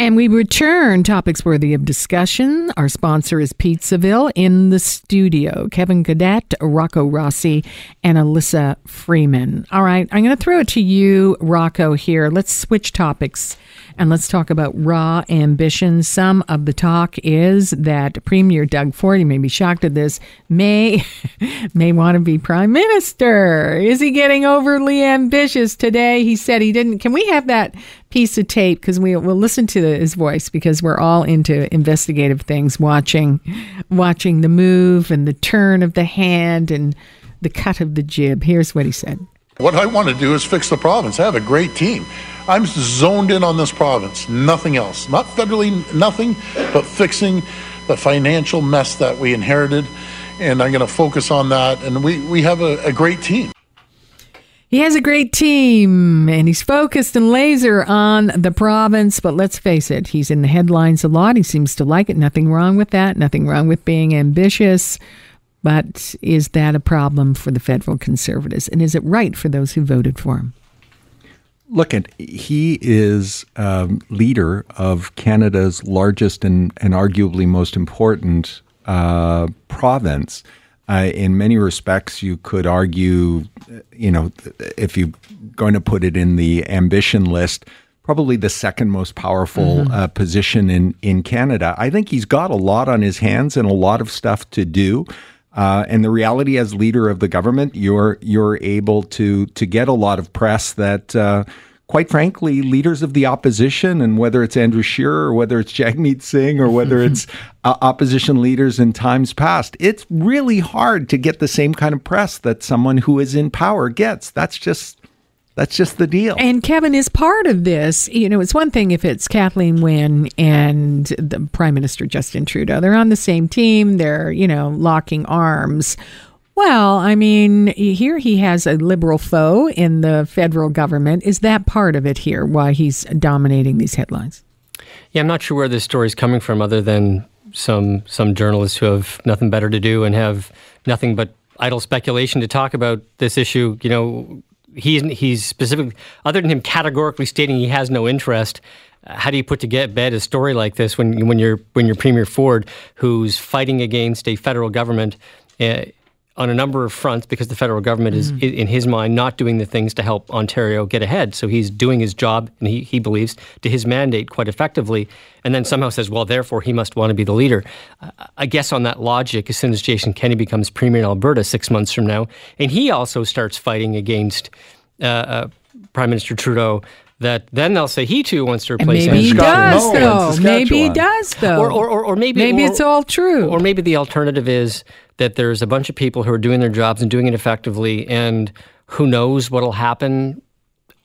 And we return topics worthy of discussion. Our sponsor is Pizzaville in the studio. Kevin Gaudet, Rocco Rossi, and Elissa Freeman. All right, I'm going to throw it to you, Rocco, here. Let's switch topics and let's talk about raw ambition. Some of the talk is that Premier Doug Ford, you may be shocked at this, may may want to be prime minister. Is he getting overly ambitious today? He said he didn't. Can we have that piece of tape because we will listen to his voice because we're all into investigative things, watching watching the move and the turn of the hand and the cut of the jib. Here's what he said. What I want to do is fix the province. I have a great team. I'm zoned in on this province, nothing else. Not federally, nothing, but fixing the financial mess that we inherited. And I'm going to focus on that. And we, we have a, a great team. He has a great team and he's focused and laser on the province, but let's face it, he's in the headlines a lot. He seems to like it. Nothing wrong with that. Nothing wrong with being ambitious. But is that a problem for the federal conservatives? And is it right for those who voted for him? Look, at he is um, leader of Canada's largest and, and arguably most important uh, province. Uh, in many respects, you could argue, you know, if you're going to put it in the ambition list, probably the second most powerful mm-hmm. uh, position in, in Canada. I think he's got a lot on his hands and a lot of stuff to do. Uh, and the reality, as leader of the government, you're you're able to to get a lot of press that uh, quite frankly, leaders of the opposition, and whether it's Andrew Scheer or whether it's Jagmeet Singh or whether it's uh, opposition leaders in times past, it's really hard to get the same kind of press that someone who is in power gets. That's just that's just the deal. And Kevin is part of this. You know, it's one thing if it's Kathleen Wynne and the Prime Minister Justin Trudeau. They're on the same team. They're, you know, locking arms. Well, I mean, here he has a liberal foe in the federal government. Is that part of it here, why he's dominating these headlines? Yeah, I'm not sure where this story is coming from, other than some some journalists who have nothing better to do and have nothing but idle speculation to talk about this issue. You know, he's he's specific. Other than him categorically stating he has no interest, how do you put to get bed a story like this when when you're when you're Premier Ford, who's fighting against a federal government? Uh, on a number of fronts because the federal government is, mm. in his mind, not doing the things to help Ontario get ahead. So he's doing his job, and he, he believes, to his mandate quite effectively, and then somehow says, well, therefore he must want to be the leader. Uh, I guess on that logic, as soon as Jason Kenney becomes Premier in Alberta six months from now, and he also starts fighting against uh, uh, Prime Minister Trudeau that then they'll say he too wants to replace. maybe he does, no, though. Maybe he does, though. Or, or, or, or maybe maybe or, it's all true. Or maybe the alternative is that there's a bunch of people who are doing their jobs and doing it effectively, and who knows what'll happen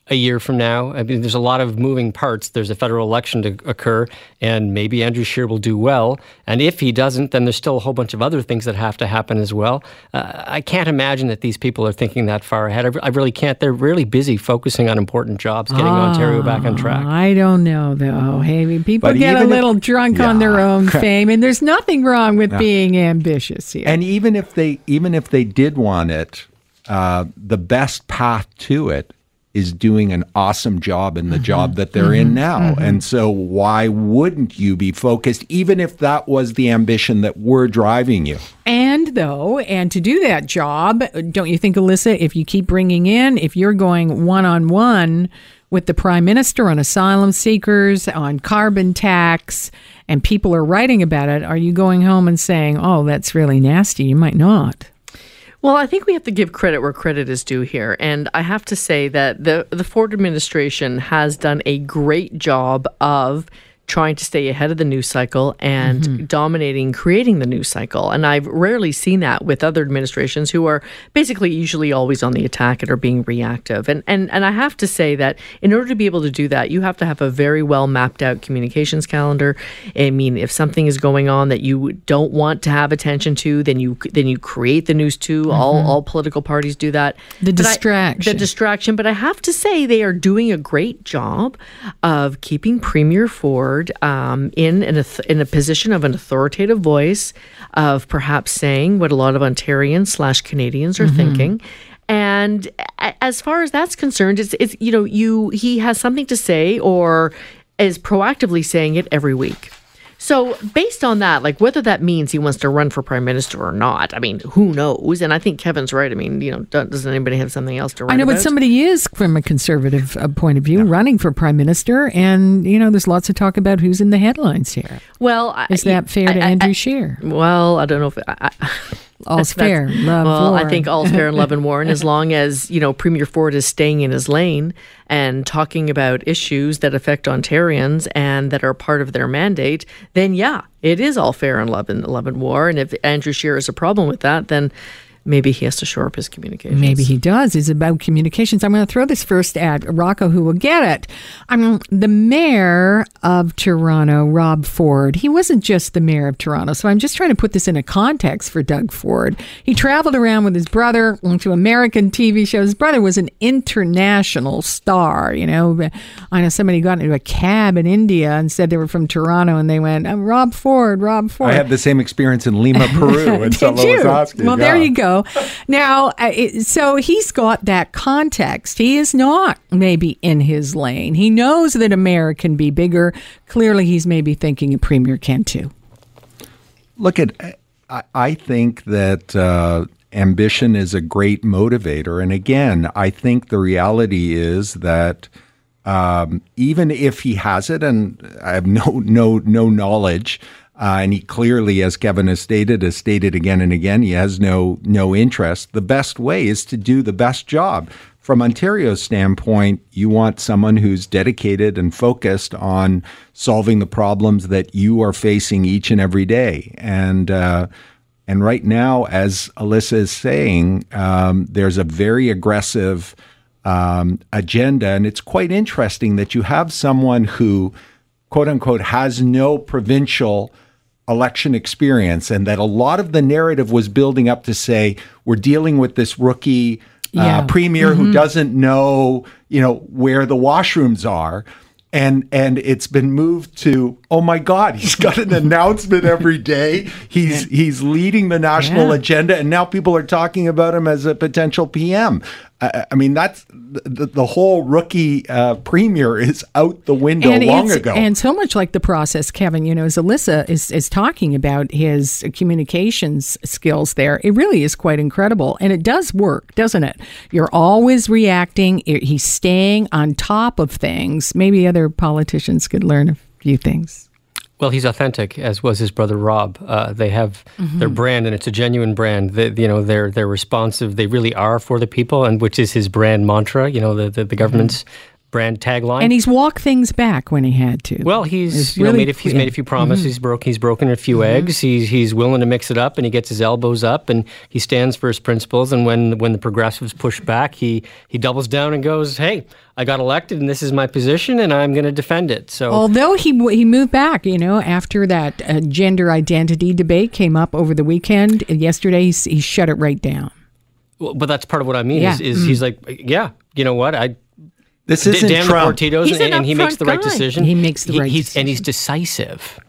a year from now. I mean, there's a lot of moving parts. There's a federal election to occur, and maybe Andrew Scheer will do well. And if he doesn't, then there's still a whole bunch of other things that have to happen as well. Uh, I can't imagine that these people are thinking that far ahead. I, I, really can't. They're really busy focusing on important jobs, getting Ontario back on track. I don't know, though. Hey, people but get a little if, drunk yeah. on their own fame, and there's nothing wrong with yeah. being ambitious here. And even if they, even if they did want it, uh, the best path to it is doing an awesome job in the mm-hmm. job that they're mm-hmm. in now. Mm-hmm. And so why wouldn't you be focused even if that was the ambition that were driving you? And though, and to do that job, don't you think Elissa, if you keep bringing in, if you're going one-on-one with the prime minister on asylum seekers, on carbon tax, and people are writing about it, are you going home and saying, "Oh, that's really nasty." You might not. Well, I think we have to give credit where credit is due here. And I have to say that the, the Ford administration has done a great job of trying to stay ahead of the news cycle and mm-hmm. dominating creating the news cycle. And i've rarely seen that with other administrations who are basically usually always on the attack and are being reactive. And and and i have to say that in order to be able to do that you have to have a very well mapped out communications calendar. I mean if something is going on that you don't want to have attention to then you then you create the news to mm-hmm. all all political parties do that. The but distraction I, the distraction. but i have to say they are doing a great job of keeping premier um, in an, in a position of an authoritative voice, of perhaps saying what a lot of Ontarians slash Canadians are mm-hmm. thinking. And as far as that's concerned, it's, it's you know you he has something to say or is proactively saying it every week. So, based on that, like whether that means he wants to run for prime minister or not, I mean, who knows? And I think Kevin's right. I mean, you know, doesn't anybody have something else to run? I know, about? but somebody is, from a conservative uh, point of view, running for prime minister, and you know, there's lots of talk about who's in the headlines here. well, I- Is that fair to I- I- Andrew I- Scheer? Well, I don't know if I, I, All's that's- fair, love, well, I think all's fair in love and war, and as long as you know Premier Ford is staying in his lane and talking about issues that affect Ontarians and that are part of their mandate, then yeah, it is all fair in love and love and war. And if Andrew Scheer has a problem with that, then maybe he has to shore up his communications. Maybe he does. It's about communications. I'm going to throw this first at Rocco, who will get it. I mean, the mayor of Toronto, Rob Ford, he wasn't just the mayor of Toronto. So I'm just trying to put this in a context for Doug Ford. He traveled around with his brother to American TV shows. His brother was an international star. You know, I know somebody got into a cab in India and said they were from Toronto, and they went, "I'm Rob Ford, Rob Ford." I had the same experience in Lima, Peru, and Did you? Osaka. Well, there you go. Now, so he's got that context. He is not maybe in his lane. He knows that a mayor can be bigger. Clearly, he's maybe thinking a premier can too. Look at, I, I think that uh, ambition is a great motivator. And again, I think the reality is that um, even if he has it, and I have no no no knowledge, uh, and he clearly, as Kevin has stated, has stated again and again, he has no no interest. The best way is to do the best job. From Ontario's standpoint, you want someone who's dedicated and focused on solving the problems that you are facing each and every day. And uh, and right now, as Elissa is saying, um, there's a very aggressive um, agenda, and it's quite interesting that you have someone who, quote unquote, has no provincial election experience, and that a lot of the narrative was building up to say we're dealing with this rookie Yeah. uh, premier who doesn't know, you know, where the washrooms are. And and it's been moved to oh my God he's got an announcement every day he's he's leading the national Yeah. agenda and now people are talking about him as a potential PM. I, I mean that's the, the whole rookie uh, premier is out the window long ago. And so much like the process, Kevin, you know, as Elissa is, is talking about his communications skills there, it really is quite incredible. And it does work, doesn't it? You're always reacting, he's staying on top of things. Maybe other politicians could learn a few things. Well, he's authentic, as was his brother Rob. Uh, they have Mm-hmm. their brand, and it's a genuine brand. They, you know, they're they're responsive. They really are for the people, and which is his brand mantra. You know, the the, the government's brand tagline. And he's walked things back when he had to. well, he's you know made a, he's made a few promises. Mm-hmm. He's broke he's broken a few mm-hmm. eggs. He's he's willing to mix it up, and he gets his elbows up, and he stands for his principles. And when when the progressives push back, he he doubles down and goes, "Hey, I got elected, and this is my position, and I'm going to defend it." So Although he he moved back, you know, after that uh, gender identity debate came up over the weekend, yesterday he, he shut it right down. Well, but that's part of what I mean. Yeah. Is, is he's like, yeah, you know what? I this isn't damn the Trump. Portitos, He's and, an and he makes upfront the right guy. decision. He makes the right he's, and he's decision. decisive.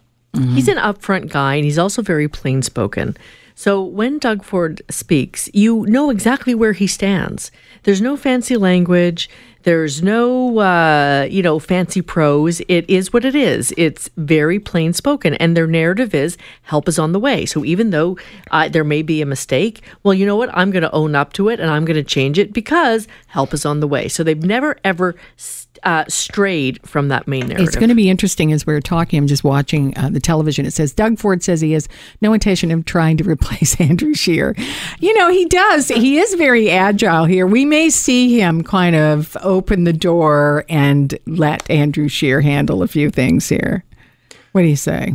He's an upfront guy, and he's also very plain spoken. So when Doug Ford speaks, you know exactly where he stands. There's no fancy language. There's no, uh, you know, fancy prose. It is what it is. It's very plain spoken, and their narrative is help is on the way. So even though uh, there may be a mistake, well, you know what? I'm going to own up to it, and I'm going to change it because help is on the way. So they've never ever uh, strayed from that main narrative. It's going to be interesting as we're talking. I'm just watching uh, the television. It says Doug Ford says he has no intention of trying to replace Andrew Scheer. You know, he does. He is very agile here. We may see him kind of open the door and let Andrew Scheer handle a few things here. What do you say?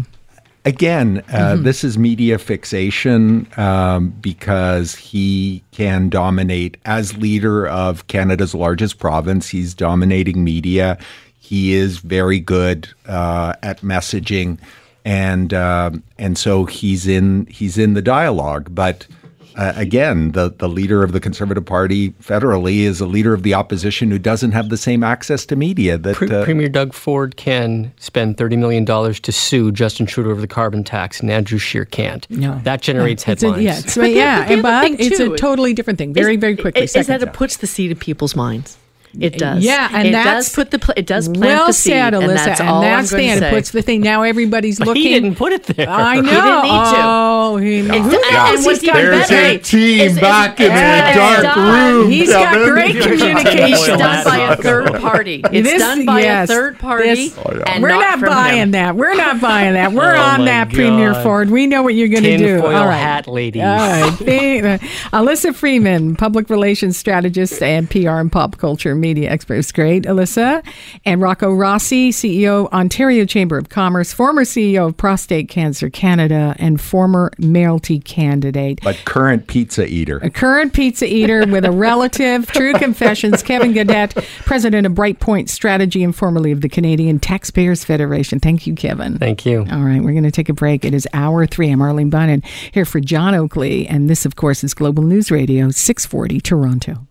Again, uh, this is media fixation um, because he can dominate as leader of Canada's largest province. He's dominating media. He is very good uh, at messaging, and um and so he's in he's in the dialogue. But uh, again, the the leader of the Conservative Party federally is a leader of the opposition who doesn't have the same access to media that. Pre- uh, Premier Doug Ford can spend $30 million to sue Justin Trudeau over the carbon tax, and Andrew Scheer can't. No. That generates It's a- headlines. yeah, it's, But yeah, but the and but thing, it's a totally different thing. Very, is- very quickly. Is, second that it puts the seed in people's minds. It does. Yeah, and it that's does put the pl- it does plant well the seed, said, Elissa. and that's and all that's I'm the going end. It puts the thing. Now everybody's But looking. he didn't put it there. I know. didn't need to. Oh, he It's- Who and- knows? and what's He's got even There's better- a team It's- it's- back in it's the dark done. room. He's got Kevin. great It's communication. done by a third party. It's This- done by yes, a third party. this- and We're not, from buying him. that. We're not buying that. We're Oh on my that Premier Ford. We know what you're going to do. All right. hat ladies. All right. Uh, Elissa Freeman, public relations strategist and PR and pop culture media expert. It's great, Elissa. And Rocco Rossi, CEO, Ontario Chamber of Commerce, former CEO of Prostate Cancer Canada, and former mayoralty candidate. But current pizza eater. A current pizza eater with a relative. True Confessions. Kevin Gaudet, president of Brightpoint Strategy and formerly of the Canadian Taxpayers Federation. Thank you, Kevin. Thank you. All right, we're going to take a break. It is hour three. I'm Arlene Bynon here for John Oakley. And this, of course, is Global News Radio 640 Toronto.